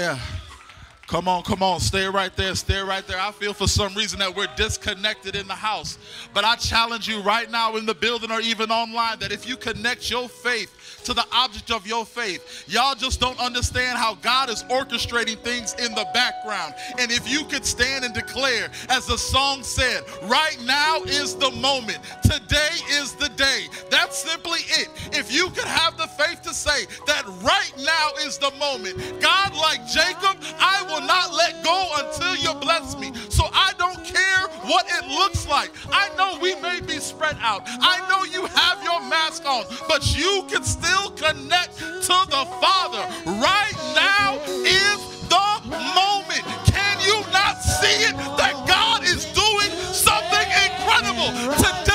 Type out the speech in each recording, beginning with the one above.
Yeah. Come on, come on. Stay right there. Stay right there. I feel for some reason that we're disconnected in the house. But I challenge you right now in the building or even online that if you connect your faith to the object of your faith. Y'all just don't understand how God is orchestrating things in the background. And if you could stand and declare, as the song said, right now is the moment, today is the day. That's simply it. If you could have the faith to say that right now is the moment, God, like Jacob, I will not let go until you bless me. So I don't care what it looks like. I know we may be spread out. I know you have your mask on, but you can still still connect to the Father. Right now is the moment. Can you not see it that God is doing something incredible? Today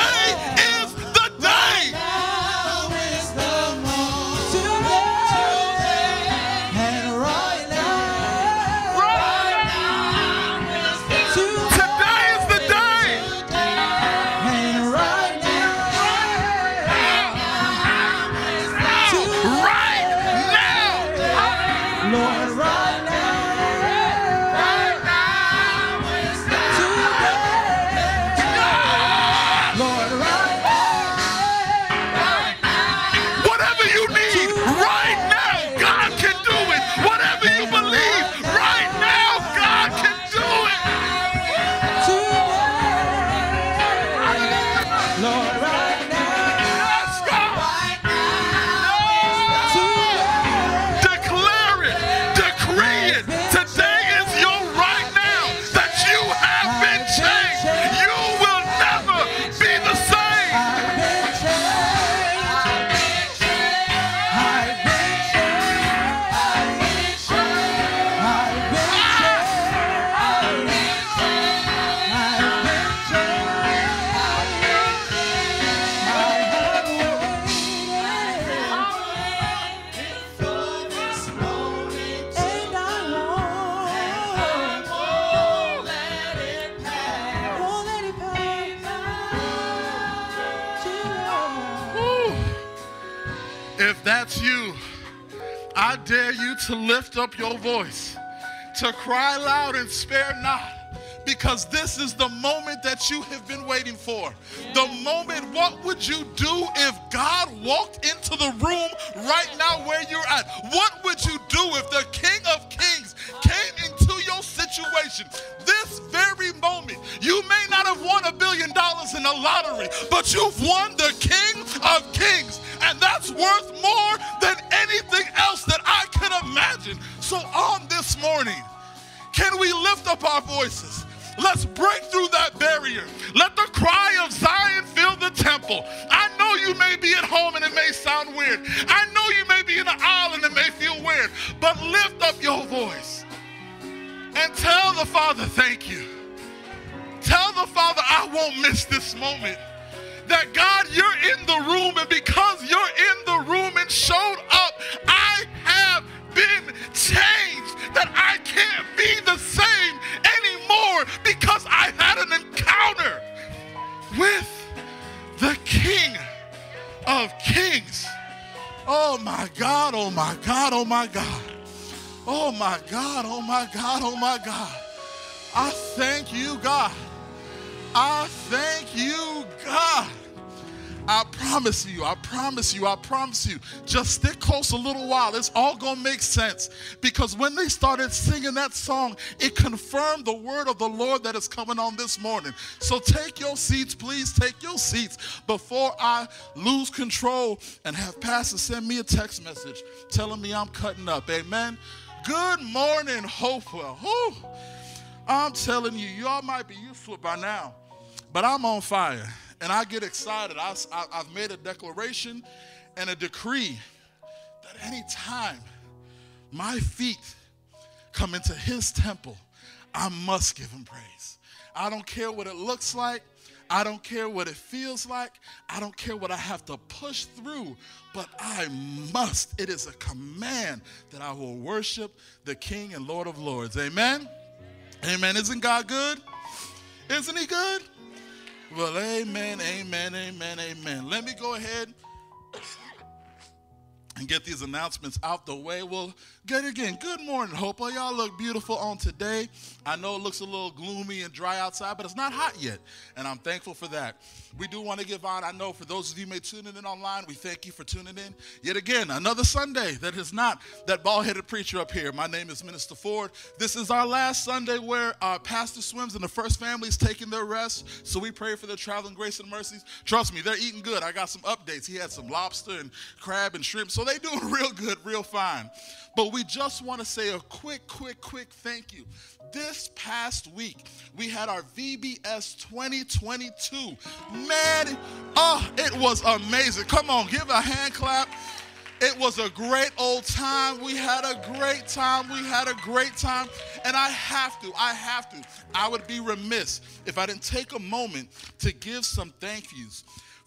voice, to cry loud and spare not. Because this is the moment that you have been waiting for. The moment, what would you do if God walked into the room right now where you're at? What would you do if the King of Kings came into your situation? This very moment, you may not have won a billion dollars in the lottery, but you've won the King of Kings. And that's worth more than anything else that I can imagine. So, on this morning, can we lift up our voices? Let's break through that barrier. Let the cry of Zion fill the temple. I know you may be at home and it may sound weird. I know you may be in the aisle and it may feel weird, but lift up your voice and tell the Father, thank you. Tell the Father, I won't miss this moment that God, you're in the room, and because you're in the room and showed up, I have been changed. That I can't be the same anymore because I had an encounter with the King of Kings. Oh my God, oh my God, oh my God. Oh my God, oh my God, oh my God. I thank you, God. I thank you, God. I promise you, I promise you, I promise you. Just stick close a little while. It's all going to make sense. Because when they started singing that song, it confirmed the word of the Lord that is coming on this morning. So take your seats, please take your seats before I lose control and have Pastor send me a text message telling me I'm cutting up. Amen. Good morning, Hopewell. Whew. I'm telling you, y'all might be it by now. But I'm on fire and I get excited. I, I've made a declaration and a decree that anytime my feet come into his temple, I must give him praise. I don't care what it looks like. I don't care what it feels like. I don't care what I have to push through, but I must. It is a command that I will worship the King and Lord of Lords. Amen. Amen. Isn't God good? Isn't he good? Well, amen, amen, amen, amen. Let me go ahead and get these announcements out the way. Well, Good again. Good morning, Hope. Y'all look beautiful on today. I know it looks a little gloomy and dry outside, but it's not hot yet, and I'm thankful for that. We do want to give on. I know for those of you may tuning in online, we thank you for tuning in. Yet again, another Sunday that is not that bald-headed preacher up here. My name is Minister Ford. This is our last Sunday where our pastor swims and the first family is taking their rest. So we pray for their traveling grace and mercies. Trust me, they're eating good. I got some updates. He had some lobster and crab and shrimp, so they doing real good, real fine. But we just want to say a quick, quick, quick thank you. This past week, we had our VBS 2022. Man, oh, it was amazing. Come on, give a hand clap. It was a great old time. We had a great time. We had a great time. And I have to, I have to. I would be remiss if I didn't take a moment to give some thank yous.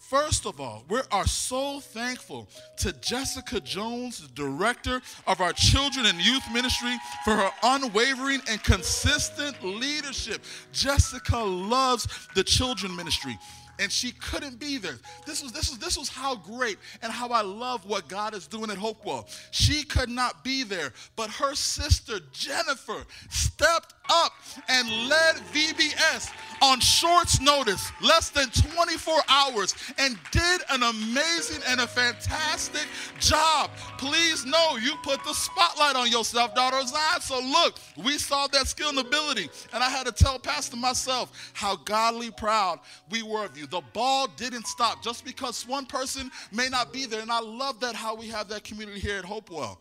First of all, we are so thankful to Jessica Jones, the director of our children and youth ministry, for her unwavering and consistent leadership. Jessica loves the children ministry and she couldn't be there. This was this was this was how great and how I love what God is doing at Hopewell. She could not be there, but her sister Jennifer stepped up and led VBS on short's notice, less than 24 hours, and did an amazing and a fantastic job. Please know you put the spotlight on yourself, daughter Zion. So look, we saw that skill and ability, and I had to tell Pastor myself how godly proud we were of you. The ball didn't stop just because one person may not be there, and I love that how we have that community here at Hopewell.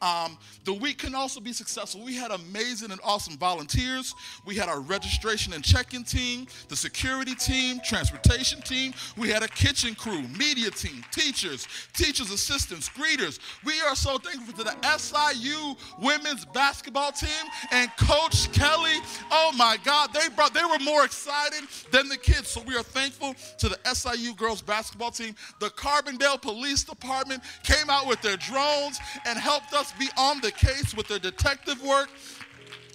Um, the week can also be successful. We had amazing and awesome volunteers. We had our registration and check-in team, the security team, transportation team. We had a kitchen crew, media team, teachers, teachers assistants, greeters. We are so thankful to the SIU women's basketball team and Coach Kelly. Oh my God, they brought they were more excited than the kids. So we are thankful to the SIU girls basketball team. The Carbondale Police Department came out with their drones and helped us be on the case with their detective work.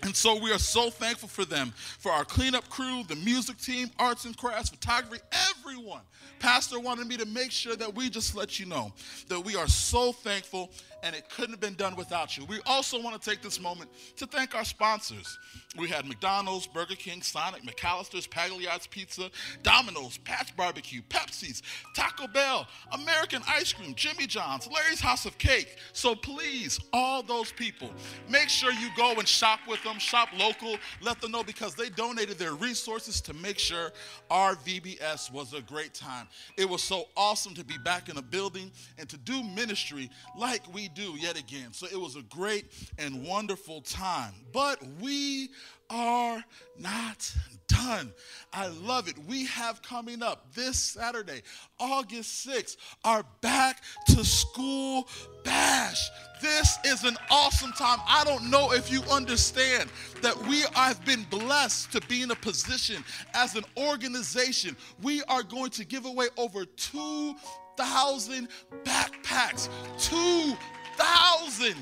And so we are so thankful for them, for our cleanup crew, the music team, arts and crafts, photography, everyone. Pastor wanted me to make sure that we just let you know that we are so thankful and it couldn't have been done without you. We also want to take this moment to thank our sponsors. We had McDonald's, Burger King, Sonic, McAlister's, Pagliai's Pizza, Domino's, Pat's Barbecue, Pepsi's, Taco Bell, American Ice Cream, Jimmy John's, Larry's House of Cake. So please, all those people, make sure you go and shop with them, shop local, let them know because they donated their resources to make sure our VBS was a great time. It was so awesome to be back in a building and to do ministry like we do yet again. So it was a great and wonderful time. But we are not done. I love it. We have coming up this Saturday, August 6th, our back to school bash. This is an awesome time. I don't know if you understand that we have been blessed to be in a position as an organization. We are going to give away over 2,000 backpacks. 2,000 thousand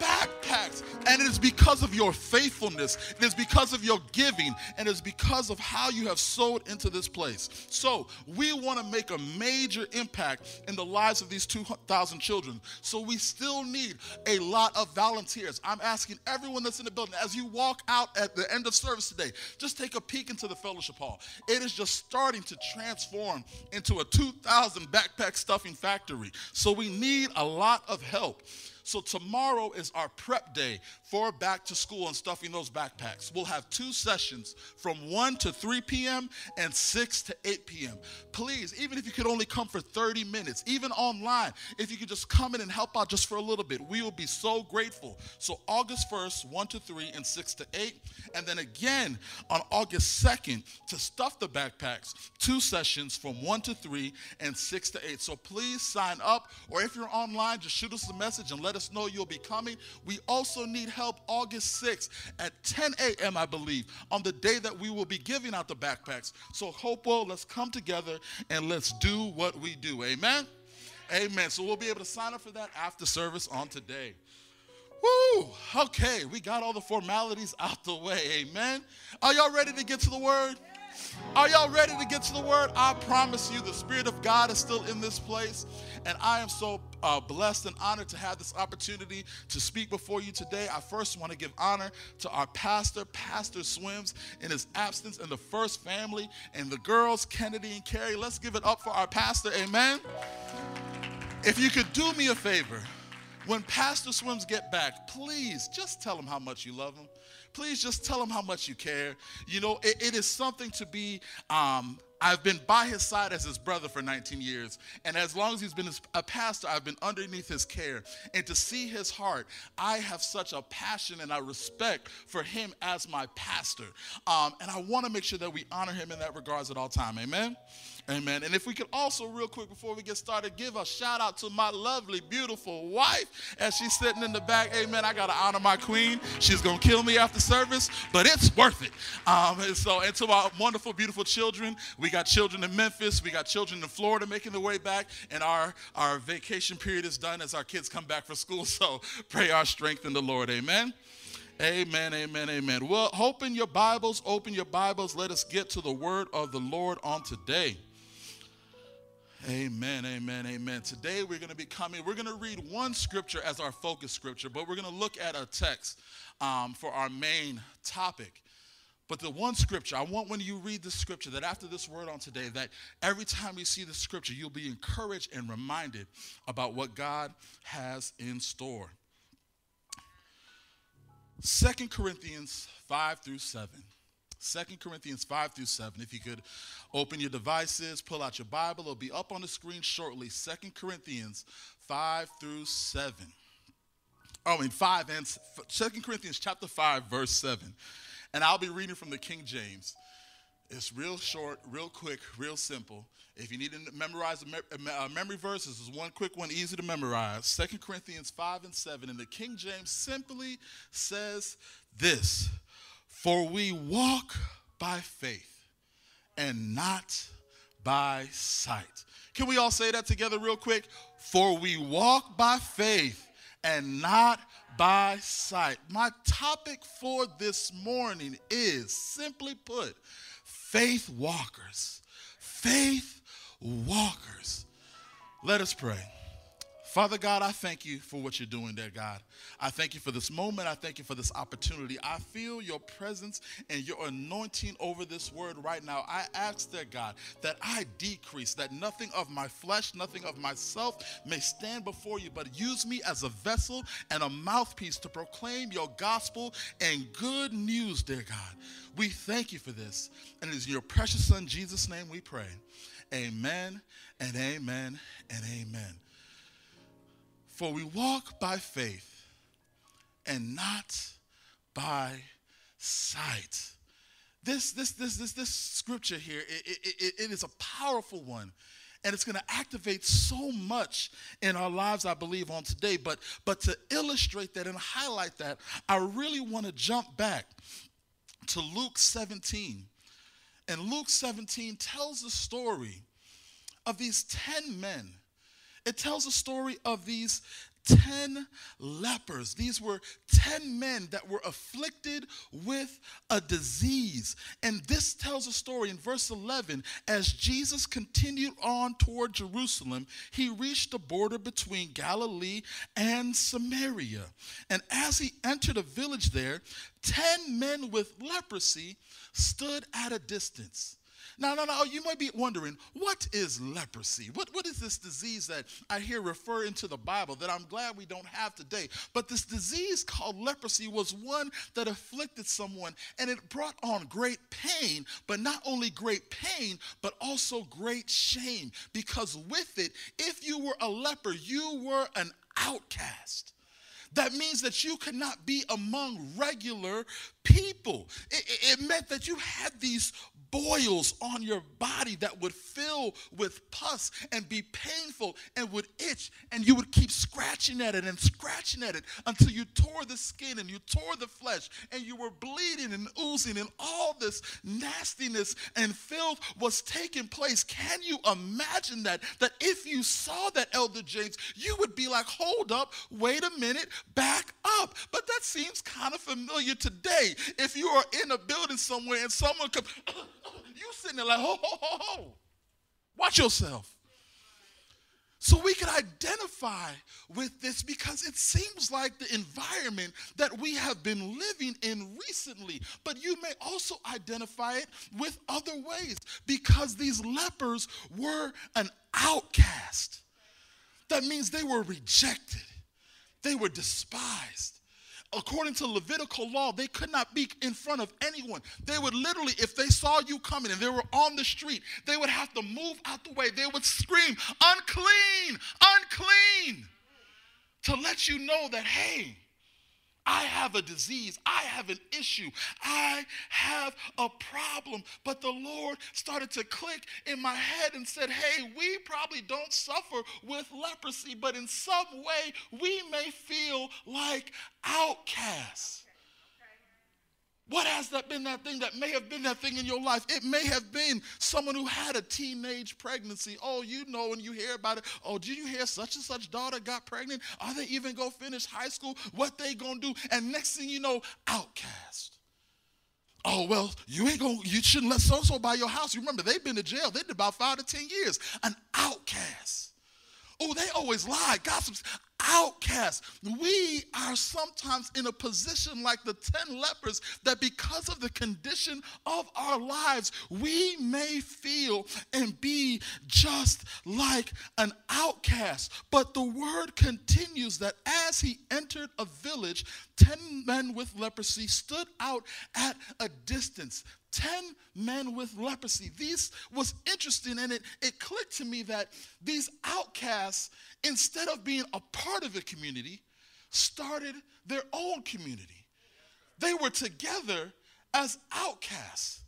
backpacks. And it is because of your faithfulness, it is because of your giving, and it is because of how you have sowed into this place. So, we want to make a major impact in the lives of these 2,000 children. So, we still need a lot of volunteers. I'm asking everyone that's in the building, as you walk out at the end of service today, just take a peek into the fellowship hall. It is just starting to transform into a 2,000 backpack stuffing factory. So, we need a lot of help. So tomorrow is our prep day for back to school and stuffing those backpacks. We'll have two sessions from 1 to 3 p.m. and 6 to 8 p.m. Please, even if you could only come for 30 minutes, even online, if you could just come in and help out just for a little bit, we will be so grateful. So August 1st, 1 to 3 and 6 to 8. And then again on August 2nd to stuff the backpacks, two sessions from 1 to 3 and 6 to 8. So please sign up, or if you're online, just shoot us a message and let us know you'll be coming. We also need August 6th at 10 a.m., I believe, on the day that we will be giving out the backpacks. So, Hopewell, let's come together and let's do what we do. Amen? Amen. So, we'll be able to sign up for that after service on today. Woo! Okay, we got all the formalities out the way. Amen. Are y'all ready to get to the word? Are y'all ready to get to the word? I promise you, the Spirit of God is still in this place. And I am so uh, blessed and honored to have this opportunity to speak before you today. I first want to give honor to our pastor, Pastor Swims, in his absence, and the first family, and the girls, Kennedy and Carrie. Let's give it up for our pastor. Amen. If you could do me a favor, when Pastor Swims get back, please just tell him how much you love him please just tell him how much you care. You know, it, it is something to be. Um, I've been by his side as his brother for 19 years. And as long as he's been a pastor, I've been underneath his care. And to see his heart, I have such a passion and a respect for him as my pastor. Um, and I want to make sure that we honor him in that regards at all time. Amen. Amen. And if we could also, real quick, before we get started, give a shout out to my lovely, beautiful wife as she's sitting in the back. Amen. I got to honor my queen. She's going to kill me after service, but it's worth it. Um, and so, and to our wonderful, beautiful children, we got children in Memphis, we got children in Florida making their way back, and our, our vacation period is done as our kids come back for school. So pray our strength in the Lord. Amen. Amen, amen, amen. Well, open your Bibles, open your Bibles. Let us get to the word of the Lord on today. Amen, amen, amen. Today we're going to be coming, we're going to read one scripture as our focus scripture, but we're going to look at a text um, for our main topic. But the one scripture, I want when you read the scripture that after this word on today, that every time you see the scripture, you'll be encouraged and reminded about what God has in store. Second Corinthians 5 through 7. Second Corinthians 5 through 7. If you could open your devices, pull out your Bible, it'll be up on the screen shortly. Second Corinthians 5 through 7. Oh, I mean 5 and Second Corinthians chapter 5, verse 7. And I'll be reading from the King James. It's real short, real quick, real simple. If you need to memorize a, memory verse, this is one quick one, easy to memorize. Second Corinthians 5 and 7. And the King James simply says this for we walk by faith and not by sight. Can we all say that together, real quick? For we walk by faith and not by sight. My topic for this morning is simply put faith walkers. Faith walkers. Let us pray. Father God, I thank you for what you're doing there, God. I thank you for this moment. I thank you for this opportunity. I feel your presence and your anointing over this word right now. I ask there, God, that I decrease, that nothing of my flesh, nothing of myself may stand before you, but use me as a vessel and a mouthpiece to proclaim your gospel and good news, dear God. We thank you for this. And it is in your precious Son, Jesus' name, we pray. Amen and amen and amen. For we walk by faith and not by sight. This, this, this, this, this scripture here, it, it, it is a powerful one. And it's going to activate so much in our lives, I believe, on today. But, but to illustrate that and highlight that, I really want to jump back to Luke 17. And Luke 17 tells the story of these 10 men it tells a story of these 10 lepers. These were 10 men that were afflicted with a disease. And this tells a story in verse 11 as Jesus continued on toward Jerusalem, he reached the border between Galilee and Samaria. And as he entered a village there, 10 men with leprosy stood at a distance. Now, now, now, oh, you might be wondering, what is leprosy? What, what is this disease that I hear referring to the Bible that I'm glad we don't have today? But this disease called leprosy was one that afflicted someone and it brought on great pain, but not only great pain, but also great shame. Because with it, if you were a leper, you were an outcast. That means that you could not be among regular people. It, it, meant that you had these boils on your body that would fill with pus and be painful and would itch, and you would keep scratching at it and scratching at it until you tore the skin and you tore the flesh and you were bleeding and oozing, and all this nastiness and filth was taking place. Can you imagine that? That if you saw that, Elder James, you would be like, hold up, wait a minute, back up. But that seems kind of familiar today. If you are in a building somewhere and someone comes, You sitting there like, ho, ho, ho, ho. Watch yourself. So we can identify with this because it seems like the environment that we have been living in recently. But you may also identify it with other ways because these lepers were an outcast. That means they were rejected, they were despised according to Levitical law, they could not be in front of anyone. They would literally, if they saw you coming and they were on the street, they would have to move out the way. They would scream, unclean, unclean, to let you know that, hey, I have a disease. I have an issue. I have a problem. But the Lord started to click in my head and said, Hey, we probably don't suffer with leprosy, but in some way we may feel like outcasts. What has that been that thing that may have been that thing in your life? It may have been someone who had a teenage pregnancy. Oh, you know, and you hear about it. Oh, did you hear such and such daughter got pregnant? Are they even gonna finish high school? What they gonna do? And next thing you know, outcast. Oh, well, you ain't gonna, you shouldn't let so-so buy your house. You remember, they've been to jail. They did about five to 10 years. An outcast. Oh, they always lie, gossips outcasts. We are sometimes in a position like the 10 lepers that because of the condition of our lives, we may feel and be just like an outcast. But the word continues that as he entered a village, 10 men with leprosy stood out at a distance. 10 men with leprosy. This was interesting and it, it clicked to me that these outcasts instead of being a part of a community, started their own community. They were together as outcasts.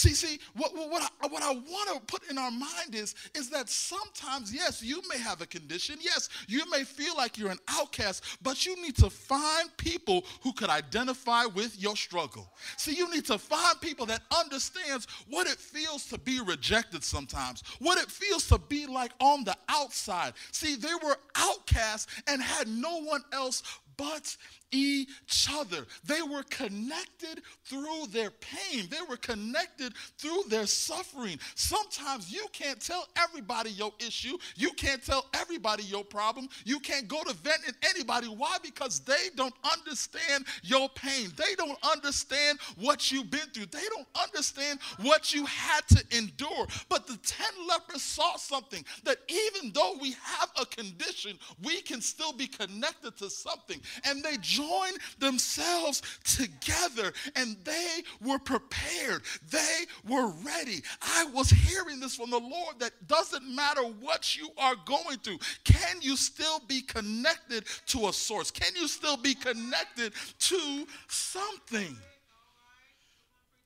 See, see, what, what, I, what I want to put in our mind is, is that sometimes, yes, you may have a condition. Yes, you may feel like you're an outcast, but you need to find people who could identify with your struggle. See, you need to find people that understands what it feels to be rejected sometimes, what it feels to be like on the outside. See, they were outcasts and had no one else but each other. They were connected through their pain, they were connected through their suffering. Sometimes you can't tell everybody your issue, you can't tell everybody your problem, you can't go to vent in anybody. Why? Because they don't understand your pain, they don't understand what you've been through, they don't understand what you had to endure. But the 10 lepers saw something that even though we have a condition, we can still be connected to something. And they joined themselves together and they were prepared. They were ready. I was hearing this from the Lord that doesn't matter what you are going through, can you still be connected to a source? Can you still be connected to something?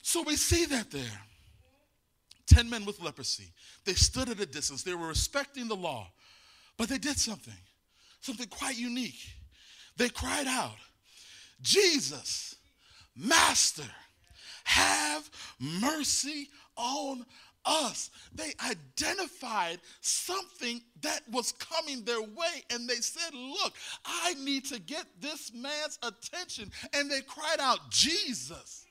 So we see that there. Ten men with leprosy. They stood at a distance. They were respecting the law, but they did something, something quite unique. They cried out, Jesus, Master, have mercy on us. They identified something that was coming their way and they said, Look, I need to get this man's attention. And they cried out, Jesus.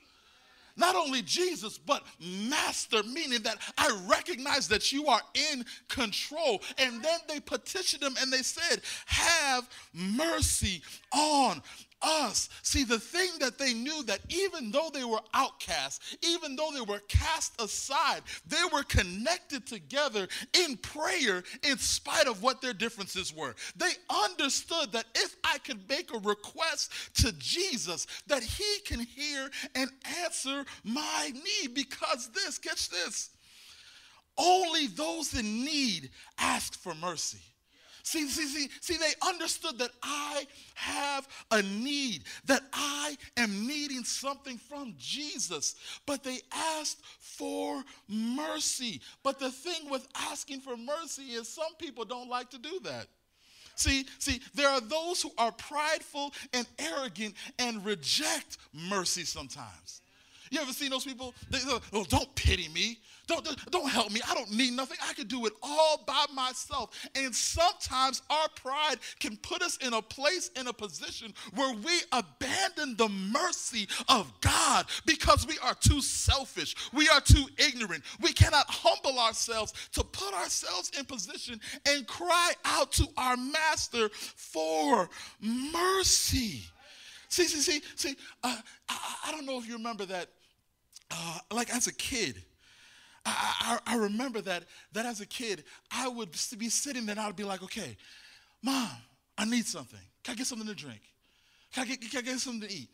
Not only Jesus, but Master, meaning that I recognize that you are in control. And then they petitioned him and they said, Have mercy on us. See, the thing that they knew that even though they were outcasts, even though they were cast aside, they were connected together in prayer in spite of what their differences were. They understood that if I could make a request to Jesus, that he can hear and answer my need because this, catch this, only those in need ask for mercy. See, see, see, see, they understood that I have a need, that I am needing something from Jesus. But they asked for mercy. But the thing with asking for mercy is some people don't like to do that. See, see, there are those who are prideful and arrogant and reject mercy sometimes. You ever seen those people? They, oh, don't pity me. Don't, don't help me. I don't need nothing. I can do it all by myself. And sometimes our pride can put us in a place, in a position where we abandon the mercy of God because we are too selfish. We are too ignorant. We cannot humble ourselves to put ourselves in position and cry out to our master for mercy. See, see, see, see, uh, I, I, don't know if you remember that, uh, like as a kid, I, I, I, remember that, that as a kid, I would be sitting there and I'd be like, okay, mom, I need something. Can I get something to drink? Can I get, can I get something to eat?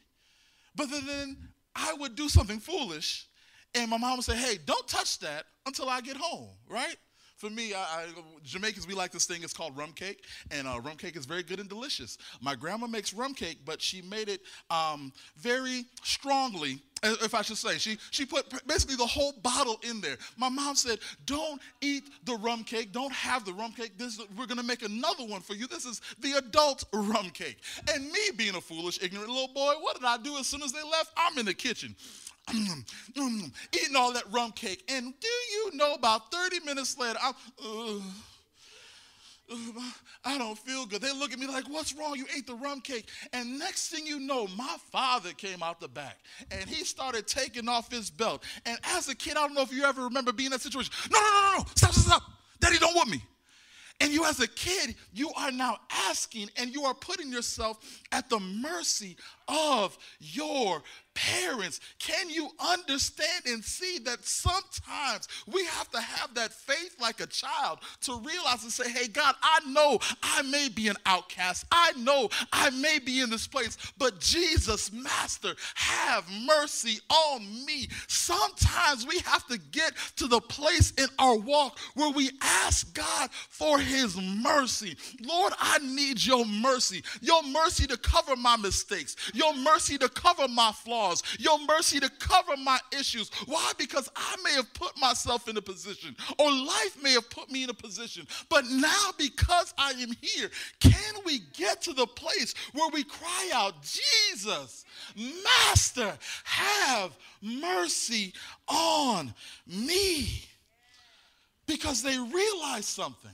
But then, then I would do something foolish and my mom would say, hey, don't touch that until I get home, right? For me, I, I, Jamaicans, we like this thing. It's called rum cake, and uh, rum cake is very good and delicious. My grandma makes rum cake, but she made it um, very strongly if I should say. She, she put basically the whole bottle in there. My mom said, Don't eat the rum cake. Don't have the rum cake. This, we're going to make another one for you. This is the adult rum cake. And me being a foolish, ignorant little boy, what did I do as soon as they left? I'm in the kitchen. Mm, mm, mm, eating all that rum cake. And do you know about 30 minutes later, I'm, uh, uh, I don't feel good. They look at me like, What's wrong? You ate the rum cake. And next thing you know, my father came out the back and he started taking off his belt. And as a kid, I don't know if you ever remember being in that situation. No, no, no, no, stop, stop, stop. Daddy, don't whip me. And you, as a kid, you are now asking and you are putting yourself at the mercy of your parents, can you understand and see that sometimes we have to have that faith like a child to realize and say, hey, God, I know I may be an outcast. I know I may be in this place, but Jesus, Master, have mercy on me. Sometimes we have to get to the place in our walk where we ask God for his mercy. Lord, I need your mercy. Your mercy to cover my mistakes. Your mercy to cover my flaws your mercy to cover my issues. Why? Because I may have put myself in a position, or life may have put me in a position, but now because I am here, can we get to the place where we cry out, Jesus, Master, have mercy on me? Because they realize something.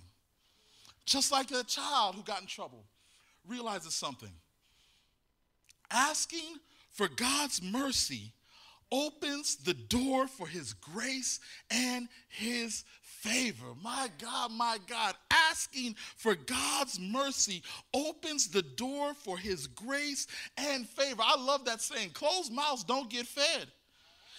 Just like that child who got in trouble realizes something. Asking for God's mercy opens the door for his grace and his favor. My God, my God, asking for God's mercy opens the door for his grace and favor. I love that saying closed mouths don't get fed.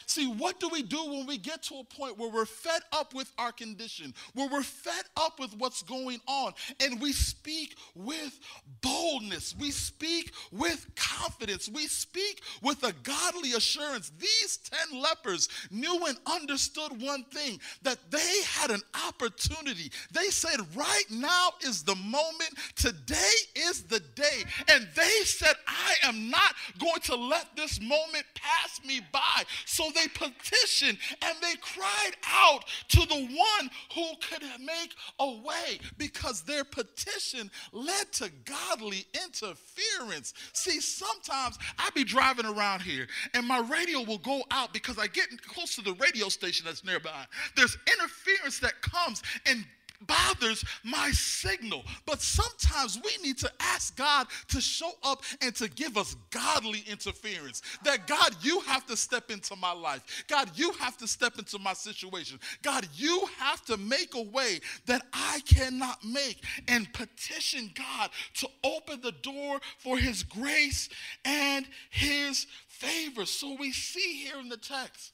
See, what do we do when we get to a point where we're fed up with our condition, where we're fed up with what's going on, and we speak with boldness, we speak with confidence, we speak with a godly assurance? These 10 lepers knew and understood one thing that they had an opportunity. They said, Right now is the moment, today is the day. And they said, I am not going to let this moment pass me by. So they petitioned and they cried out to the one who could make a way because their petition led to godly interference. See, sometimes I be driving around here and my radio will go out because I get close to the radio station that's nearby. There's interference that comes and bothers my signal. But sometimes we need to ask God to show up and to give us godly interference. That God, you have to step into my life. God, you have to step into my situation. God, you have to make a way that I cannot make and petition God to open the door for his grace and his favor. So we see here in the text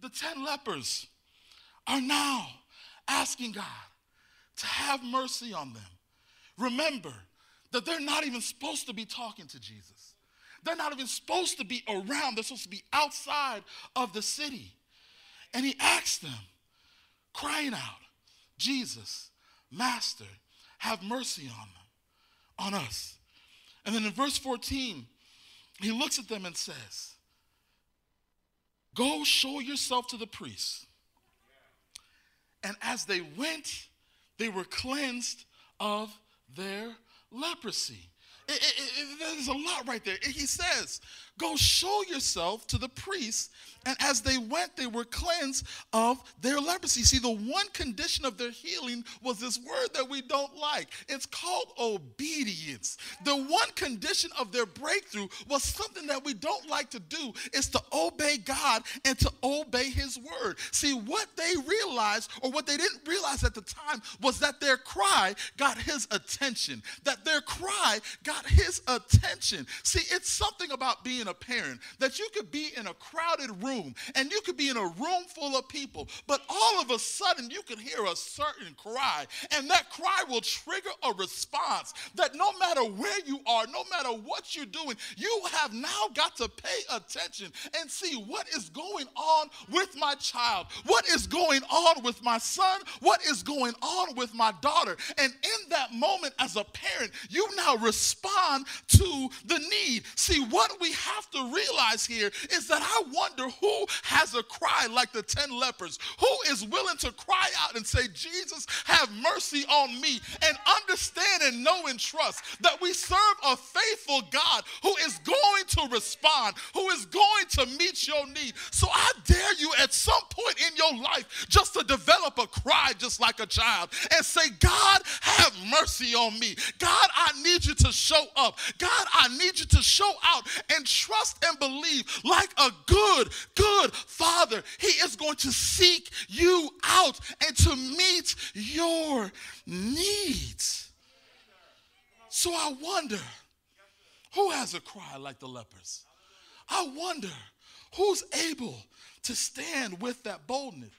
the 10 lepers are now asking God to have mercy on them. Remember that they're not even supposed to be talking to Jesus. They're not even supposed to be around. They're supposed to be outside of the city. And he asked them, crying out, Jesus, Master, have mercy on them, on us. And then in verse 14, he looks at them and says, Go show yourself to the priests. And as they went, they were cleansed of their leprosy. It, it, it, there's a lot right there. He says, Go show yourself to the priests. And as they went, they were cleansed of their leprosy. See, the one condition of their healing was this word that we don't like. It's called obedience. The one condition of their breakthrough was something that we don't like to do is to obey God and to obey his word. See, what they realized or what they didn't realize at the time was that their cry got his attention. That their cry got his attention. See, it's something about being a parent that you could be in a crowded room room and you could be in a room full of people, but all of a sudden you can hear a certain cry, and that cry will trigger a response that no matter where you are, no matter what you're doing, you have now got to pay attention and see what is going on with my child, what is going on with my son, what is going on with my daughter. And in that moment, as a parent, you now respond to the need. See, what we have to realize here is that I wonder who has a cry like the 10 lepers? Who is willing to cry out and say, Jesus, have mercy on me? And understand and know and trust that we serve a faithful God who is going to respond, who is going to meet your need. So I dare you at some point in your life just to develop a cry just like a child and say, God, have mercy on me. God, I need you to show up. God, I need you to show out and trust and believe like a good, good father. He is going to seek you out and to meet your needs. So I wonder who has a cry like the lepers? I wonder who's able to stand with that boldness.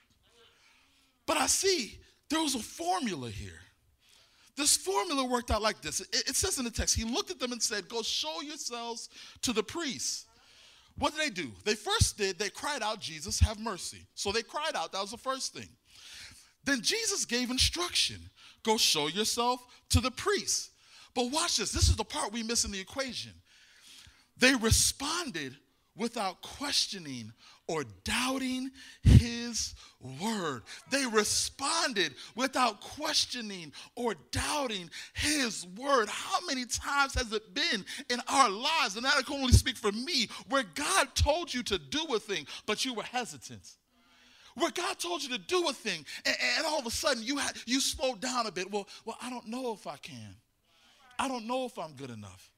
But I see there was a formula here. This formula worked out like this. It, it, says in the text, he looked at them and said, Go show yourselves to the priests. What did they do? They first did, they cried out, Jesus, have mercy. So they cried out. That was the first thing. Then Jesus gave instruction go show yourself to the priests. But watch this. This is the part we miss in the equation. They responded without questioning or doubting his word. They responded without questioning or doubting his word. How many times has it been in our lives, and I can only speak for me, where God told you to do a thing, but you were hesitant? Where God told you to do a thing, and, and all of a sudden you had you slowed down a bit. Well, well, I don't know if I can. I don't know if I'm good enough.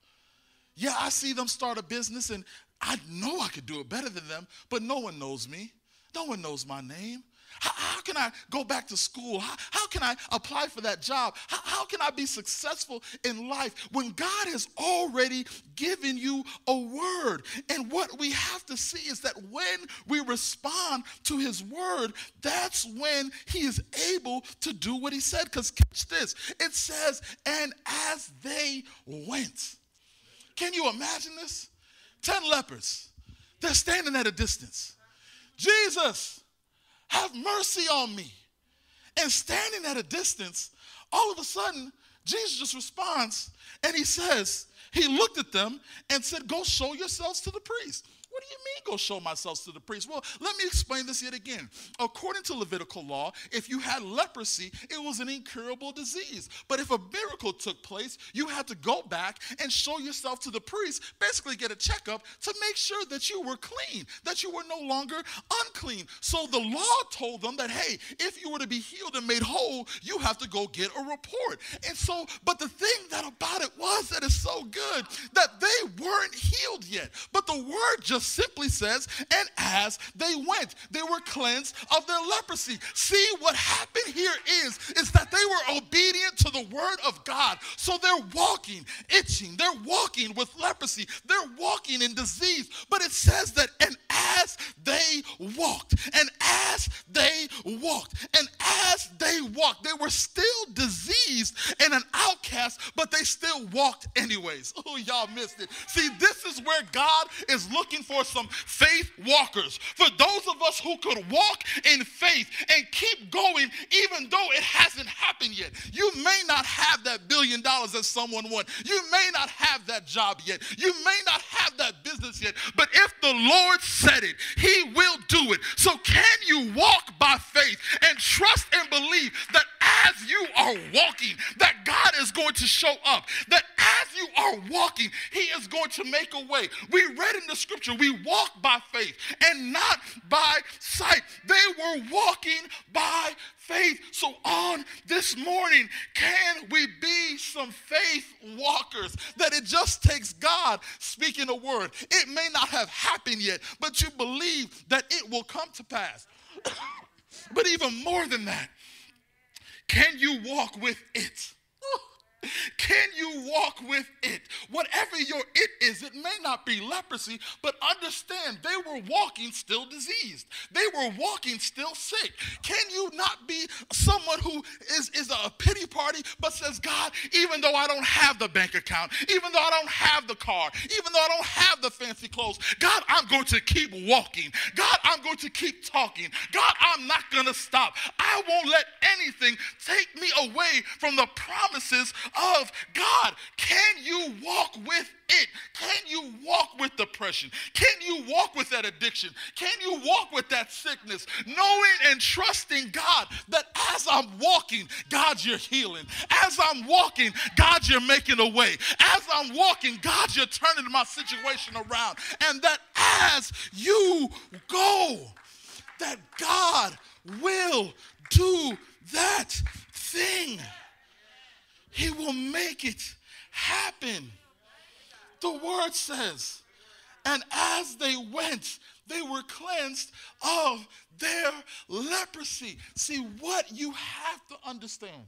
Yeah, I see them start a business and I know I could do it better than them, but no one knows me. No one knows my name. How, how can I go back to school? How, how can I apply for that job? How, how can I be successful in life when God has already given you a word? And what we have to see is that when we respond to his word, that's when he is able to do what he said. Because catch this it says, and as they went. Can you imagine this? 10 lepers. They're standing at a distance. Jesus, have mercy on me. And standing at a distance, all of a sudden, Jesus just responds and he says, He looked at them and said, Go show yourselves to the priest. What do you mean, go show myself to the priest? Well, let me explain this yet again. According to Levitical law, if you had leprosy, it was an incurable disease. But if a miracle took place, you had to go back and show yourself to the priest, basically get a checkup to make sure that you were clean, that you were no longer unclean. So the law told them that, hey, if you were to be healed and made whole, you have to go get a report. And so, but the thing that about it was that it's so good that they weren't healed yet. But the word just simply says, and as they went, they were cleansed of their leprosy. See, what happened here is, is that they were obedient to the word of God. So they're walking, itching, they're walking with leprosy, they're walking in disease. But it says that, and as they walked, and as they walked, and as they walked, they were still diseased and an outcast, but they still walked anyways. Oh, y'all missed it. See, this is where God is looking for some faith walkers. For those of us who could walk in faith and keep going even though it hasn't happened yet. You may not have that billion dollars that someone won. You may not have that job yet. You may not have that business yet. But if the Lord said it, He will do it. So can you walk by faith and trust and believe that as you are walking, that God is going to show up, that as you are walking, He is going to make a way. We read in the scripture, we walk by faith and not by sight. They were walking by faith. So, on this morning, can we be some faith walkers? That it just takes God speaking a word. It may not have happened yet, but you believe that it will come to pass. but even more than that, can you walk with it? Can you walk with it? Whatever your it is, it may not be leprosy, but understand they were walking still diseased. They were walking still sick. Can you not be someone who is, is a pity party but says, God, even though I don't have the bank account, even though I don't have the car, even though I don't have the fancy clothes, God, I'm going to keep walking. God, I'm going to keep talking. God, I'm not going to stop. I won't let anything take me away from the promises of God. Can you walk with it? Can you walk with depression? Can you walk with that addiction? Can you walk with that sickness? Knowing and trusting God that as I'm walking, God, you're healing. As I'm walking, God, you're making a way. As I'm walking, God, you're turning my situation around. And that as you go, that God will do that thing. He will make it happen. The word says, and as they went, they were cleansed of their leprosy. See, what you have to understand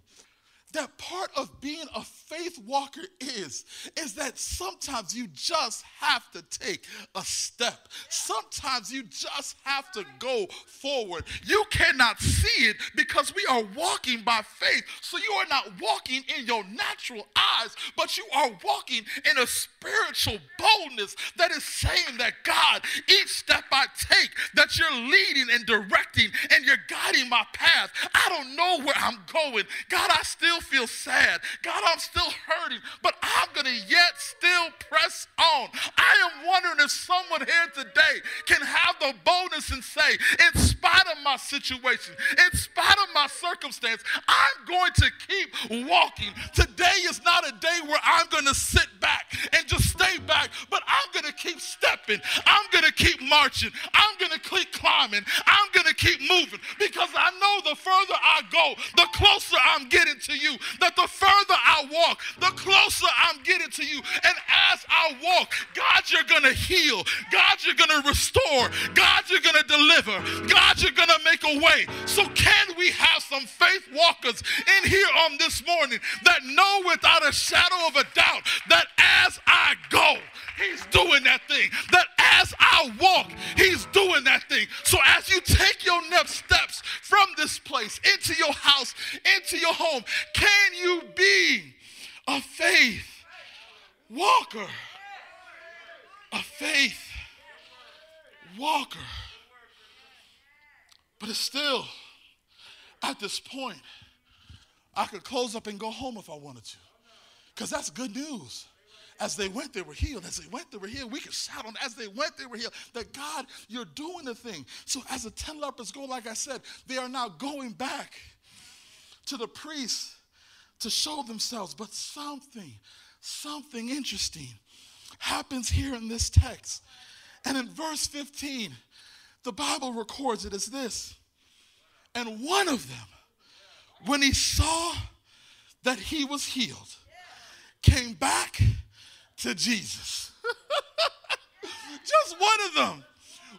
that part of being a faith walker is is that sometimes you just have to take a step. Sometimes you just have to go forward. You cannot see it because we are walking by faith. So you are not walking in your natural eyes but you are walking in a spiritual boldness that is saying that God each step I take that you're leading and directing and you're guiding my path. I don't know where I'm going. God I still feel sad. God, I'm still hurting, but I'm going to yet still press on. I am wondering if someone here today can have the boldness and say, in spite of my situation, in spite of my circumstance, I'm going to keep walking. Today is not a day where I'm going to sit back and just stay back, but I'm going to keep stepping. I'm going to keep marching. I'm going to keep climbing. I'm going to keep moving because I know the further I go, the closer I'm getting to you that the further I walk, the closer I'm getting to you. And as I walk, God, you're going to heal. God, you're going to restore. God, you're going to deliver. God, you're going to make a way. So, can we have some faith walkers in here on this morning that know without a shadow of a doubt that as I go, He's doing that thing. That as I walk, He's doing that thing. So as you take your next steps from this place into your house, into your home, can you be a faith walker? A faith walker. But it's still, at this point, I could close up and go home if I wanted to. Because that's good news. As they went, they were healed. As they went, they were healed. We could shout on as they went, they were healed. That God, you're doing the thing. So as the 10 lepers go, like I said, they are now going back to the priest to show themselves. But something, something interesting happens here in this text. And in verse 15, the Bible records it as this. And one of them, when he saw that he was healed, came back to Jesus. Just one of them,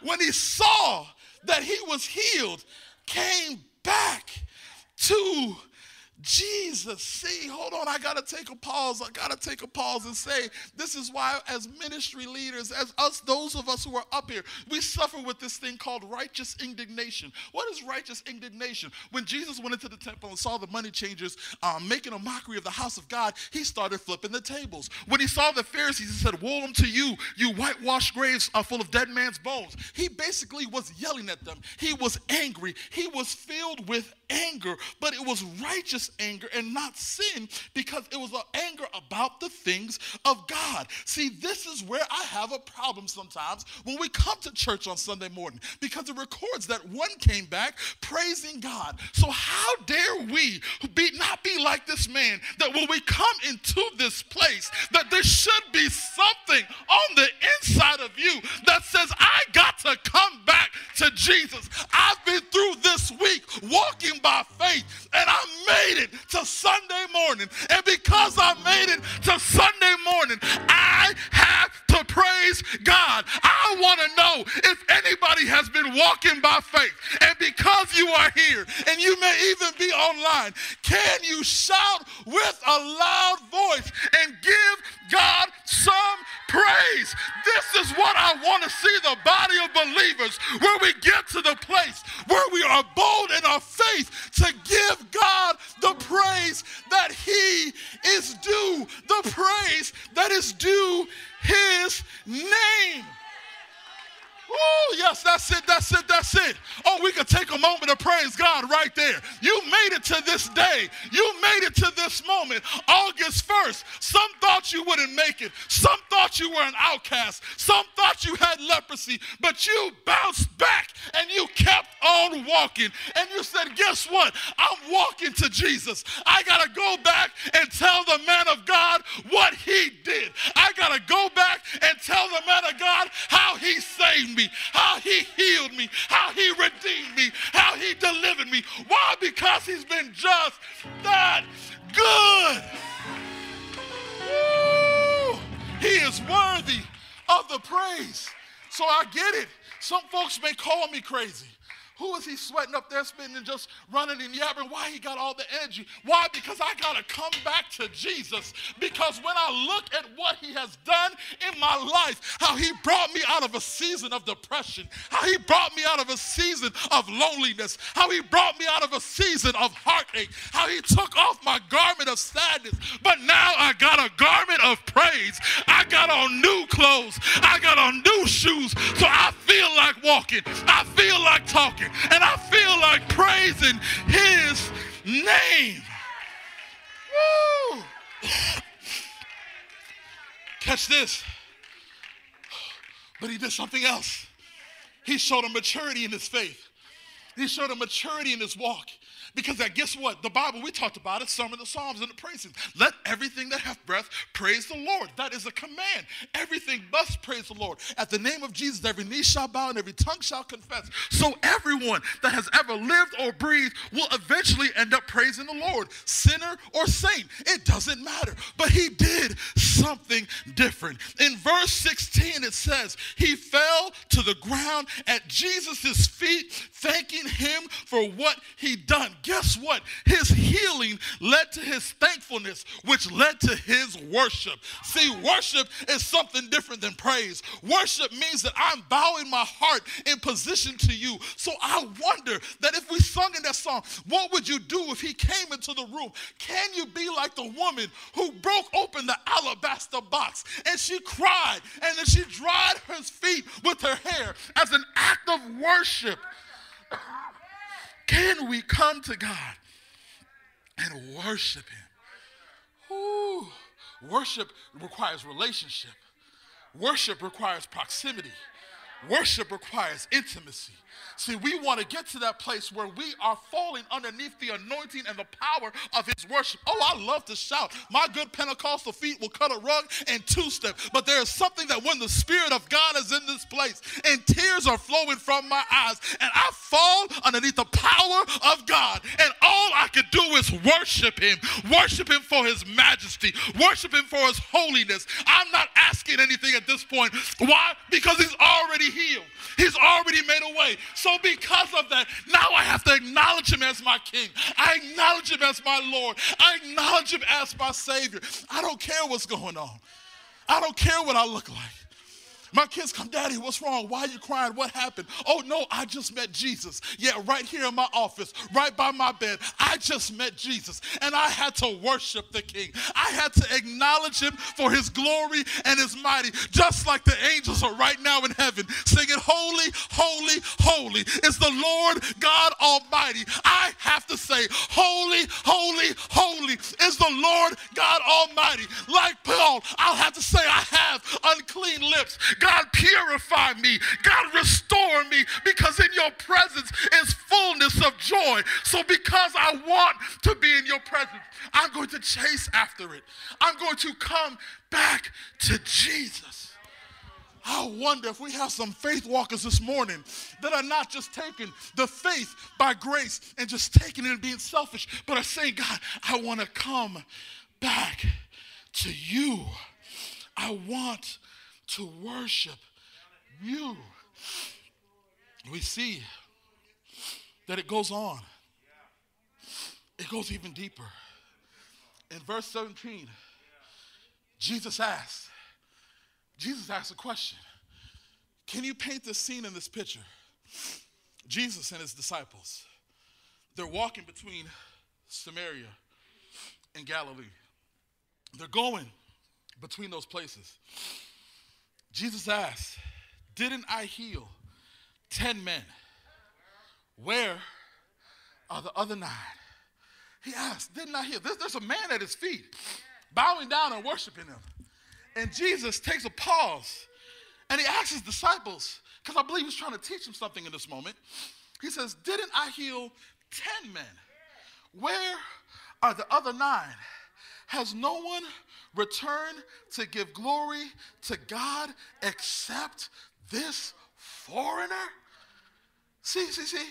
when he saw that he was healed, came back to Jesus. See, hold on, I got to take a pause. I got to take a pause and say, this is why, as ministry leaders, as us, those of us who are up here, we suffer with this thing called righteous indignation. What is righteous indignation? When Jesus went into the temple and saw the money changers um, making a mockery of the house of God, he started flipping the tables. When he saw the Pharisees, he said, Woe unto you, you whitewashed graves are full of dead man's bones. He basically was yelling at them. He was angry. He was filled with anger, but it was righteous anger and not sin because it was an anger about the things of God. See, this is where I have a problem sometimes when we come to church on Sunday morning because it records that one came back praising God. So, how dare we be, not be like this man that when we come into this place, that there should be something on the inside of you that says, I got to come back to Jesus. I've been through this week walking by faith and I made it to Sunday morning. And because I made it to Sunday morning, I have to praise God. I want to know if anybody has been walking by faith. And because you are here and you may even be online, can you shout with a loud voice and give God some praise? This is what I want to see the body of believers where we get to the place where we are bold in our faith to give God the praise that He is due, the praise that is due His name. Oh, yes, that's it, that's it, that's it. Oh, we could take a moment to praise God right there. You made it to this day. You made it to this moment, August 1st. Some thought you wouldn't make it. Some thought you were an outcast. Some thought you had leprosy, but you bounced back and you kept on walking. And you said, Guess what? I'm walking to Jesus. I got to go back and tell the man of God what he did. I got to go back and tell the man of God how he saved me me, how he healed me, how he redeemed me, how he delivered me. Why? Because he's been just that good. Woo! He is worthy of the praise. So I get it. Some folks may call me crazy. Who is he sweating up there, spitting and just running and yapping? Why he got all the energy? Why? Because I got to come back to Jesus. Because when I look at what he has done in my life, how he brought me out of a season of depression, how he brought me out of a season of loneliness, how he brought me out of a season of heartache, how he took off my garment of sadness. But now I got a garment of praise. I got on new clothes. I got on new shoes. So I feel like walking. I feel like talking and I feel like praising his name. Woo! Catch this. But he did something else. He showed a maturity in his faith. He showed a maturity in his walk. Because that, guess what? The Bible, we talked about it, some of the Psalms and the praises. Let everything that hath breath praise the Lord. That is a command. Everything must praise the Lord. At the name of Jesus, every knee shall bow and every tongue shall confess. So everyone that has ever lived or breathed will eventually end up praising the Lord, sinner or saint. It doesn't matter. But he did something different. In verse 16, it says, He fell to the ground at Jesus' feet, thanking him for what he done guess what? His healing led to his thankfulness, which led to his worship. See, worship is something different than praise. Worship means that I'm bowing my heart in position to you. So I wonder that if we sung in that song, what would you do if he came into the room? Can you be like the woman who broke open the alabaster box and she cried and then she dried her feet with her hair as an act of worship? Can we come to God and worship Him? Ooh, worship requires relationship. Worship requires proximity. Worship requires intimacy. See, we want to get to that place where we are falling underneath the anointing and the power of his worship. Oh, I love to shout. My good Pentecostal feet will cut a rug and two step. But there is something that when the Spirit of God is in this place and tears are flowing from my eyes and I fall underneath the power of God and all I can do is worship him, worship him for his majesty, worship him for his holiness. I'm not asking anything at this point. Why? Because he's already healed. He's already made a way. So, because of that, now I have to acknowledge him as my king. I acknowledge him as my Lord. I acknowledge him as my Savior. I don't care what's going on, I don't care what I look like. My kids come, Daddy, what's wrong? Why are you crying? What happened? Oh, no, I just met Jesus. Yeah, right here in my office, right by my bed. I just met Jesus. And I had to worship the King. I had to acknowledge him for his glory and his mighty, just like the angels are right now in heaven singing, Holy, holy, holy is the Lord God Almighty. I have to say, Holy, holy, holy is the Lord God Almighty. Like Paul, I'll have to say, I have unclean lips. God, purify me. God, restore me because in your presence is fullness of joy. So, because I want to be in your presence, I'm going to chase after it. I'm going to come back to Jesus. I wonder if we have some faith walkers this morning that are not just taking the faith by grace and just taking it and being selfish, but are saying, God, I want to come back to you. I want to worship you. We see that it goes on, it goes even deeper. In verse 17, Jesus asked, Jesus asked a question Can you paint the scene in this picture? Jesus and his disciples, they're walking between Samaria and Galilee. They're going between those places. Jesus asked, Didn't I heal 10 men? Where are the other nine? He asked, Didn't I heal? There's, there's a man at his feet bowing down and worshiping him. And Jesus takes a pause and he asks his disciples, because I believe he's trying to teach them something in this moment. He says, Didn't I heal 10 men? Where are the other nine? Has no one returned to give glory to God except this foreigner? See, see, see.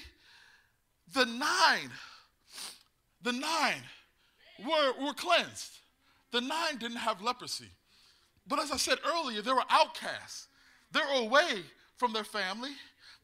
The nine, the nine were, were cleansed. The nine didn't have leprosy. But as I said earlier, they were outcasts. They were away from their family.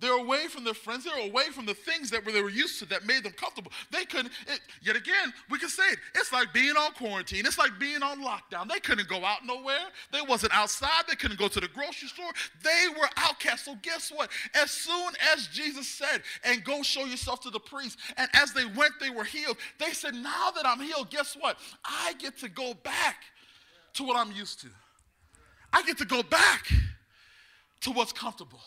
They were away from their friends. They're away from the things that they were used to that made them comfortable. They couldn't, it, yet again, we can say it. It's like being on quarantine. It's like being on lockdown. They couldn't go out nowhere. They wasn't outside. They couldn't go to the grocery store. They were outcasts. So guess what? As soon as Jesus said, and go show yourself to the priest, and as they went, they were healed. They said, now that I'm healed, guess what? I get to go back to what I'm used to. I get to go back to what's comfortable.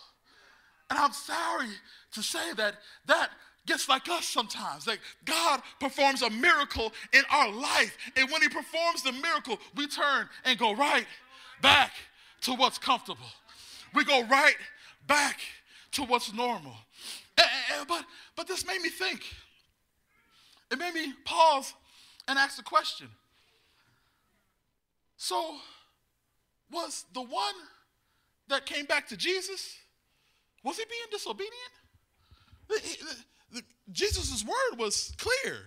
And I'm sorry to say that that gets like us sometimes. Like God performs a miracle in our life. And when He performs the miracle, we turn and go right back to what's comfortable. We go right back to what's normal. And, and, but, but this made me think. It made me pause and ask the question. So, was the one that came back to Jesus was he being disobedient? Jesus' word was clear.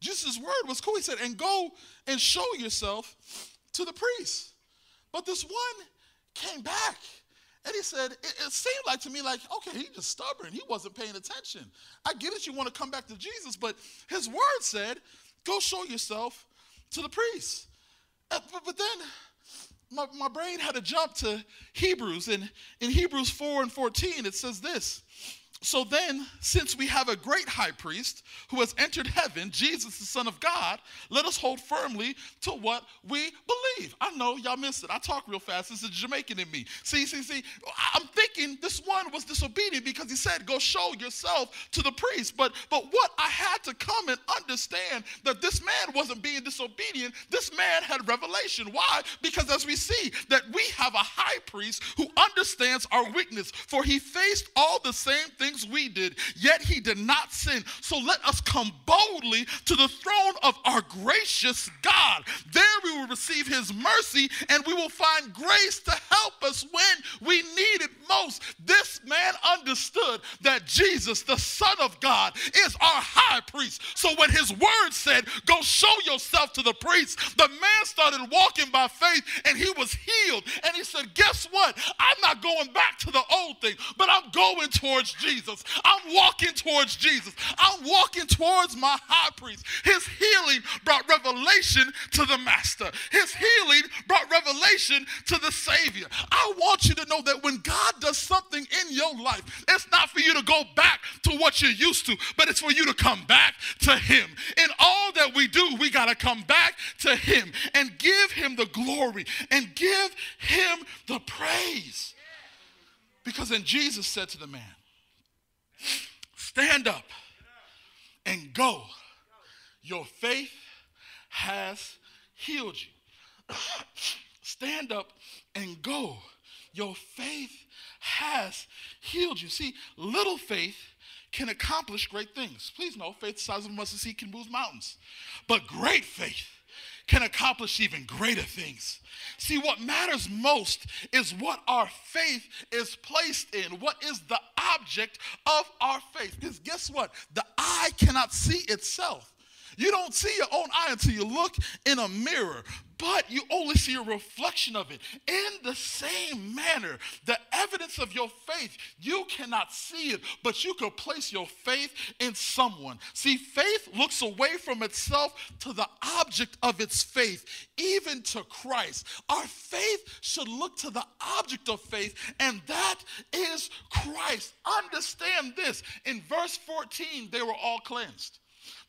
Jesus' word was cool. He said, and go and show yourself to the priest. But this one came back and he said, it, it, seemed like to me like, okay, he just stubborn. He wasn't paying attention. I get it, you want to come back to Jesus, but his word said, go show yourself to the priest. Uh, but, but then my, my brain had to jump to Hebrews. And in Hebrews 4 and 14, it says this so then, since we have a great high priest who has entered heaven, Jesus, the Son of God, let us hold firmly to what we believe. I know y'all missed it. I talk real fast. This is Jamaican in me. See, see, see. I'm thinking this one was disobedient because he said, "Go show yourself to the priest." But but what I had to come and understand that this man wasn't being disobedient. This man had revelation. Why? Because as we see that we have a high priest who understands our weakness, for he faced all the same things things we did, yet he did not sin. So let us come boldly to the throne of our gracious God. There we will receive his mercy and we will find grace to help us when we need it most. This man understood that Jesus, the Son of God, is our priest. So when his word said, Go show yourself to the priest, the man started walking by faith and he was healed. And he said, Guess what? I'm not going back to the old thing, but I'm going towards Jesus. Jesus. I'm walking towards Jesus. I'm walking towards my high priest. His healing brought revelation to the master. His healing brought revelation to the Savior. I want you to know that when God does something in your life, it's not for you to go back to what you're used to, but it's for you to come back to Him. In all that we do, we got to come back to Him and give Him the glory and give Him the praise. Because then Jesus said to the man, Stand up and go. Your faith has healed you. Stand up and go. Your faith has healed you. See, little faith can accomplish great things. Please know, faith the size of a mustard seed can move mountains. But great faith can accomplish even greater things. See, what matters most is what our faith is placed in. What is the object of our faith? Because guess what? The eye cannot see itself. You don't see your own eye until you look in a mirror but you only see a reflection of it. In the same manner, the evidence of your faith, you cannot see it, but you could place your faith in someone. See, faith looks away from itself to the object of its faith, even to Christ. Our faith should look to the object of faith, and that is Christ. Understand this. In verse 14, they were all cleansed.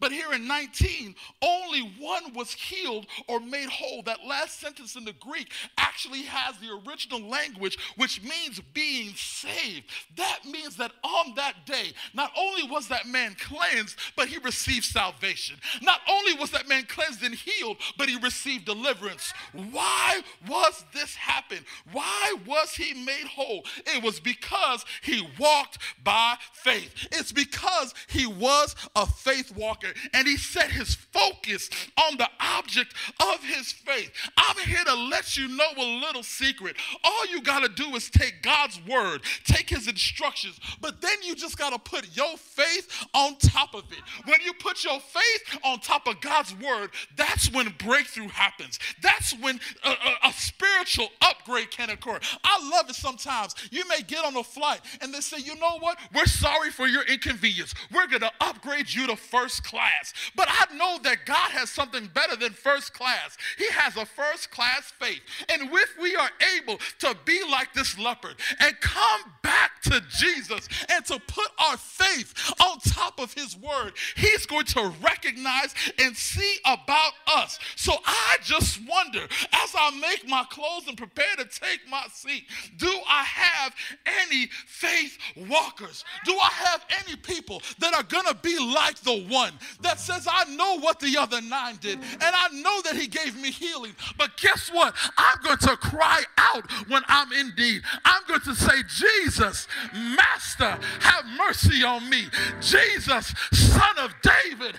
But here in 19, only one was healed or made whole. That last sentence in the Greek actually has the original language, which means being saved. That means that on that day, not only was that man cleansed, but he received salvation. Not only was that man cleansed and healed, but he received deliverance. Why was this happen? Why was he made whole? It was because he walked by faith. It's because he was a faith walker and he set his focus on the object of his faith. I'm here to let you know a little secret. All you got to do is take God's word, take his instructions, but then you just got to put your faith on top of it. When you put your faith on top of God's word, that's when breakthrough happens. That's when a, a, a spiritual upgrade can occur. I love it sometimes. You may get on a flight and they say, you know what? We're sorry for your inconvenience. We're going to upgrade you to first class class. But I know that God has something better than first class. He has a first class faith. And if we are able to be like this leopard and come back to Jesus and to put our faith on top of his word, he's going to recognize and see about us. So I just wonder as I make my close and prepare to take my seat, do I have any faith walkers? Do I have any people that are going to be like the one that says, I know what the other nine did, and I know that he gave me healing. But guess what? I'm going to cry out when I'm in need. I'm going to say, Jesus, Master, have mercy on me. Jesus, Son of David,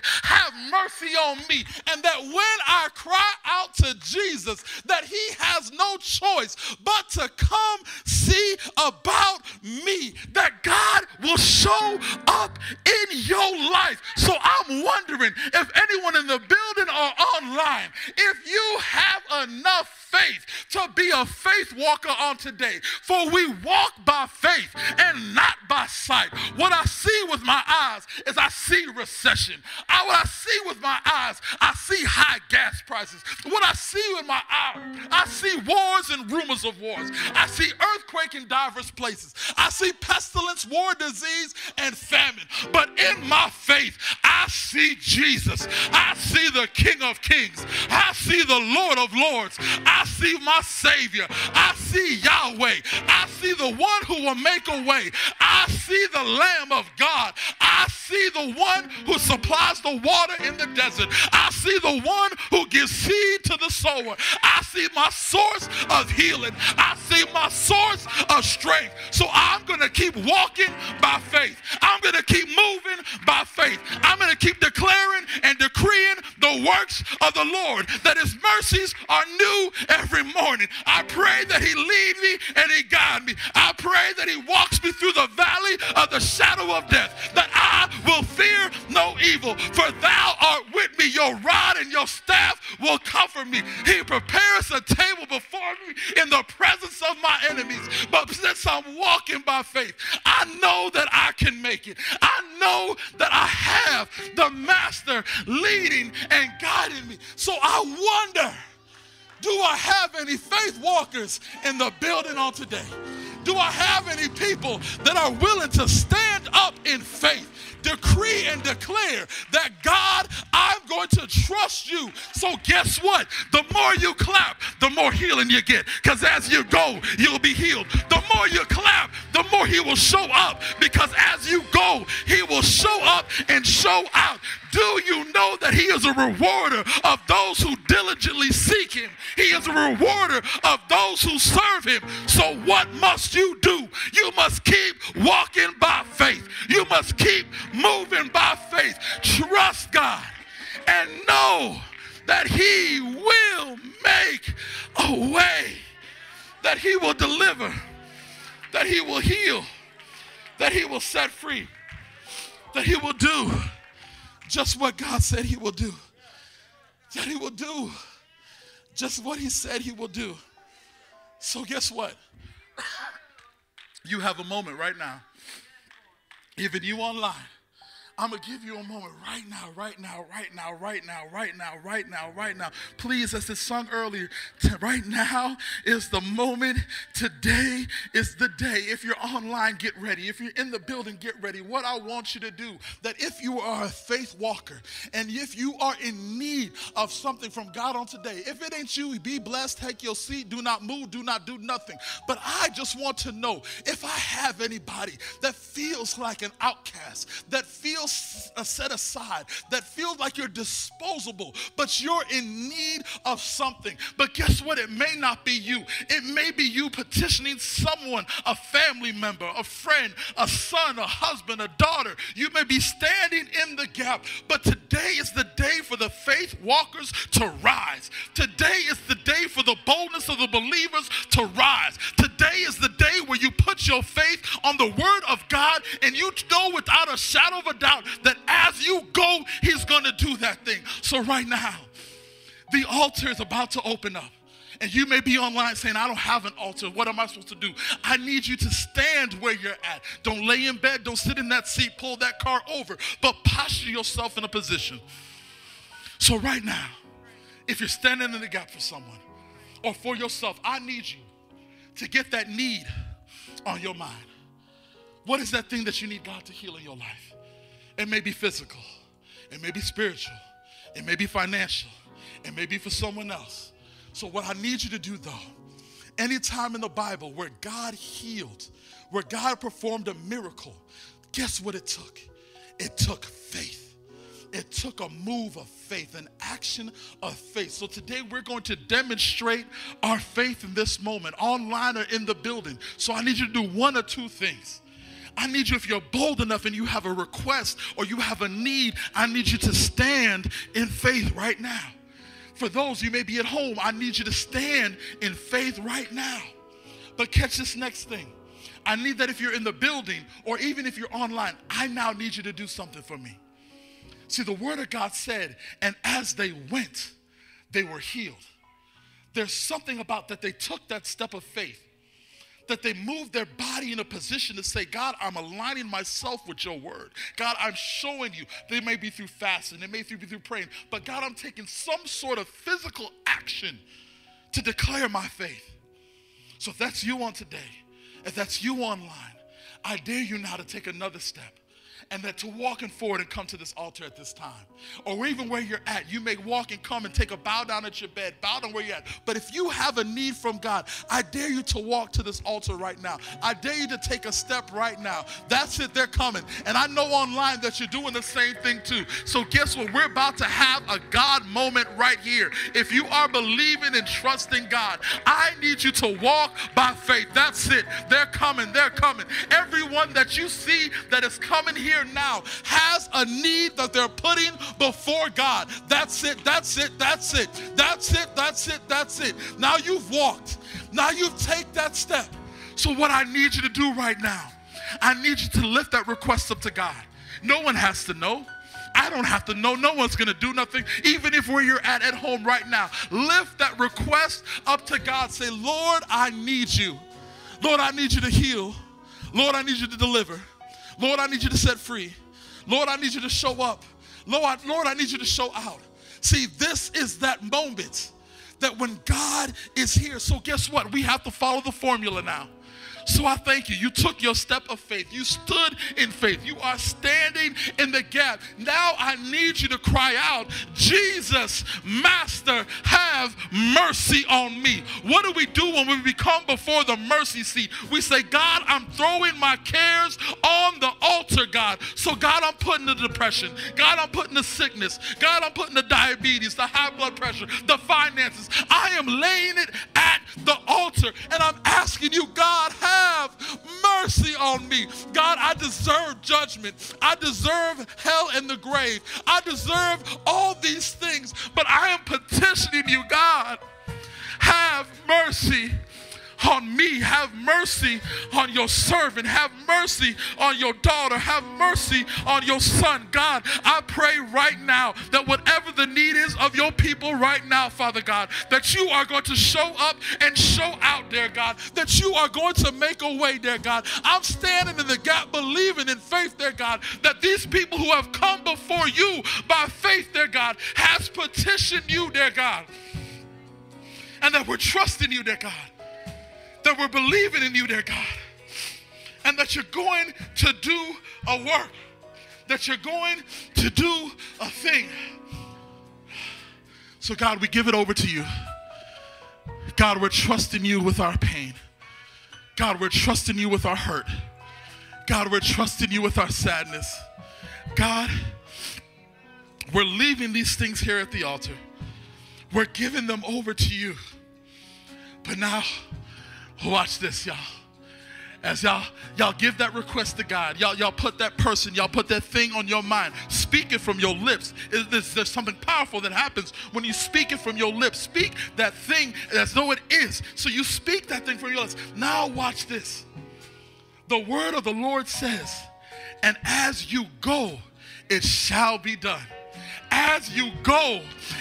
mercy on me. And that when I cry out to Jesus, that he has no choice but to come see about me, that God will show up in your life. So I'm wondering if anyone in the building or online, if you have enough faith to be a faith walker on today. For we walk by faith and not by sight. What I see with my eyes is I see recession. I, what I see with my eyes, I see high gas prices. What I see with my eyes, I see wars and rumors of wars. I see earthquake in diverse places. I see pestilence, war, disease, and famine. But in my faith, I see Jesus. I see the King of Kings. I see the Lord of Lords. I I see my Savior. I see Yahweh. I see the one who will make a way. I see the Lamb of God. I see the one who supplies the water in the desert. I see the one who gives seed to the sower. I see my source of healing. I see my source of strength. So I'm going to keep walking by faith. I'm going to keep moving by faith. I'm going to keep declaring and decreeing the works of the Lord that his mercies are new every morning. I pray that He lead me and He guide me. I pray that He walks me through the valley of the shadow of death, that I will fear no evil, for Thou art with me. Your rod and your staff will comfort me. He prepares a table before me in the presence of my enemies. But since I'm walking by faith, I know that I can make it. I know that I have the master leading and guiding me. So I wonder do I have any faith walkers in the building on today? Do I have any people that are willing to stand up in faith? decree and declare that God, I'm going to trust you. So, guess what? The more you clap, the more healing you get. Because as you go, you'll be healed. The more you clap, the more He will show up. Because as you go, He will show up and show out. Do you know that He is a rewarder of those who diligently seek Him? He is a rewarder of those who serve Him. So, what must you do? You must keep walking by faith. You must keep moving by faith. Trust God and know that He will make a way, that He will deliver, that He will heal, that He will set free, that He will do just what God said He will do. That He will do just what He said He will do. So, guess what? You have a moment right now. Even you online I'm going to give you a moment right now, right now, right now, right now, right now, right now, right now. Please, as it sung earlier, right now is the moment. Today is the day. If you're online, get ready. If you're in the building, get ready. What I want you to do, that if you are a faith walker and if you are in need of something from God on today, if it ain't you, be blessed, take your seat, do not move, do not do nothing. But I just want to know if I have anybody that feels like an outcast, that feels set aside, that feels like you're disposable, but you're in need of something. But guess what? It may not be you. It may be you petitioning someone, a family member, a friend, a son, a husband, a daughter. You may be standing in the gap, but today is the day for the faith walkers to rise. Today is the day for the boldness of the believers to rise. Today is the day where you put your faith on the word of God and you know without a shadow of a doubt out that as you go, He's going to do that thing. So, right now, the altar is about to open up. And you may be online saying, I don't have an altar. What am I supposed to do? I need you to stand where you're at. Don't lay in bed. Don't sit in that seat. Pull that car over. But posture yourself in a position. So, right now, if you're standing in the gap for someone or for yourself, I need you to get that need on your mind. What is that thing that you need God to heal in your life? It may be physical, it may be spiritual, it may be financial, it may be for someone else. So, what I need you to do though, anytime in the Bible where God healed, where God performed a miracle, guess what it took? It took faith. It took a move of faith, an action of faith. So today we're going to demonstrate our faith in this moment, online or in the building. So I need you to do one or two things. I need you, if you're bold enough and you have a request or you have a need, I need you to stand in faith right now. For those you may be at home, I need you to stand in faith right now. But catch this next thing. I need that if you're in the building or even if you're online, I now need you to do something for me. See, the Word of God said, and as they went, they were healed. There's something about that they took that step of faith that they move their body in a position to say, God, I'm aligning myself with your word. God, I'm showing you. They may be through fasting, they may be through praying, but God, I'm taking some sort of physical action to declare my faith. So if that's you on today, if that's you online, I dare you now to take another step and that to walk walking forward and come to this altar at this time. Or even where you're at, you may walk and come and take a bow down at your bed, bow down where you're at. But if you have a need from God, I dare you to walk to this altar right now. I dare you to take a step right now. That's it, they're coming. And I know online that you're doing the same thing too. So guess what? We're about to have a God moment right here. If you are believing and trusting God, I need you to walk by faith. That's it. They're coming. They're coming. Everyone that you see that is coming here here now has a need that they're putting before God. That's it, that's it, that's it, that's it, that's it, that's it. Now you've walked, now you've taken that step. So, what I need you to do right now, I need you to lift that request up to God. No one has to know. I don't have to know. No one's going to do nothing. Even if where you're at at home right now, lift that request up to God. Say, Lord, I need you. Lord, I need you to heal. Lord, I need you to deliver. Lord, I need you to set free. Lord, I need you to show up. Lord, Lord, I need you to show out. See, this is that moment that when God is here. So, guess what? We have to follow the formula now. So I thank you. You took your step of faith. You stood in faith. You are standing in the gap. Now I need you to cry out, Jesus, Master, have mercy on me. What do we do when we become before the mercy seat? We say, God, I'm throwing my cares on the altar, God. So, God, I'm putting the depression. God, I'm putting the sickness. God, I'm putting the diabetes, the high blood pressure, the finances. I am laying it at the altar and I'm asking you, God, have have mercy on me. God, I deserve judgment. I deserve hell and the grave. I deserve all these things, but I am petitioning you, God, have mercy on me. Have mercy on your servant. Have mercy on your daughter. Have mercy on your son. God, I pray right now that whatever the need is of your people right now, Father God, that you are going to show up and show out, dear God, that you are going to make a way, dear God. I'm standing in the gap, believing in faith, dear God, that these people who have come before you by faith, dear God, has petitioned you, dear God, and that we're trusting you, dear God that we're believing in you, dear God, and that you're going to do a work, that you're going to do a thing. So, God, we give it over to you. God, we're trusting you with our pain. God, we're trusting you with our hurt. God, we're trusting you with our sadness. God, we're leaving these things here at the altar. We're giving them over to you. But now, Watch this, y'all. As y'all y'all give that request to God, y'all y'all put that person, y'all put that thing on your mind. Speak it from your lips. There's, there's something powerful that happens when you speak it from your lips. Speak that thing as though it is. So you speak that thing from your lips. Now watch this. The word of the Lord says, and as you go, it shall be done as you go,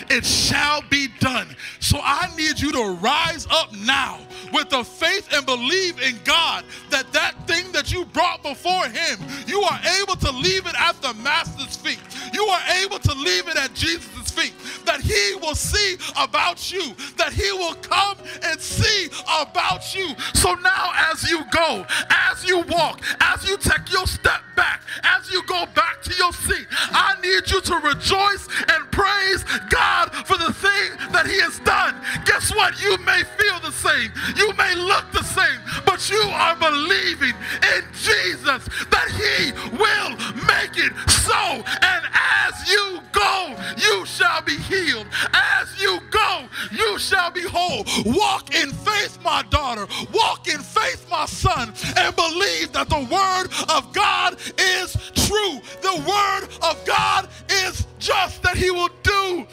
it shall be done. So I need you to rise up now with the faith and believe in God that that thing that you brought before Him, you are able to leave it at the Master's feet. You are able to leave it at Jesus' feet. That He will see about you, that He will come and see about you. So now, as you go, as you walk, as you take your step back, as you go back to your seat, I need you to rejoice and praise God for the thing that He has done. Guess what? You may feel the same, you may look the same, but you are believing in Jesus that He will make it so. And as you go, you shall be healed. As you go, you shall be whole. Walk in faith, my daughter. Walk in faith, my son, and believe that the word of God is true. The word of God is just, that he will do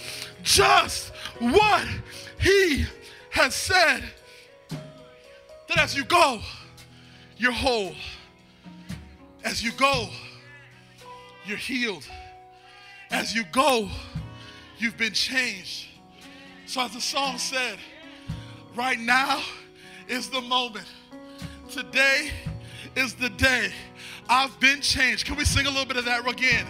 just what he has said. That as you go, you're whole. As you go, you're healed. As you go, You've been changed. So, as the song said, right now is the moment. Today is the day. I've been changed. Can we sing a little bit of that again?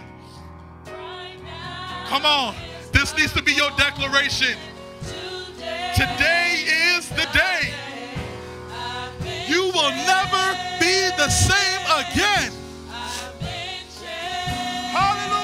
Come on. This needs to be your declaration. Today is the day. You will never be the same again. Hallelujah.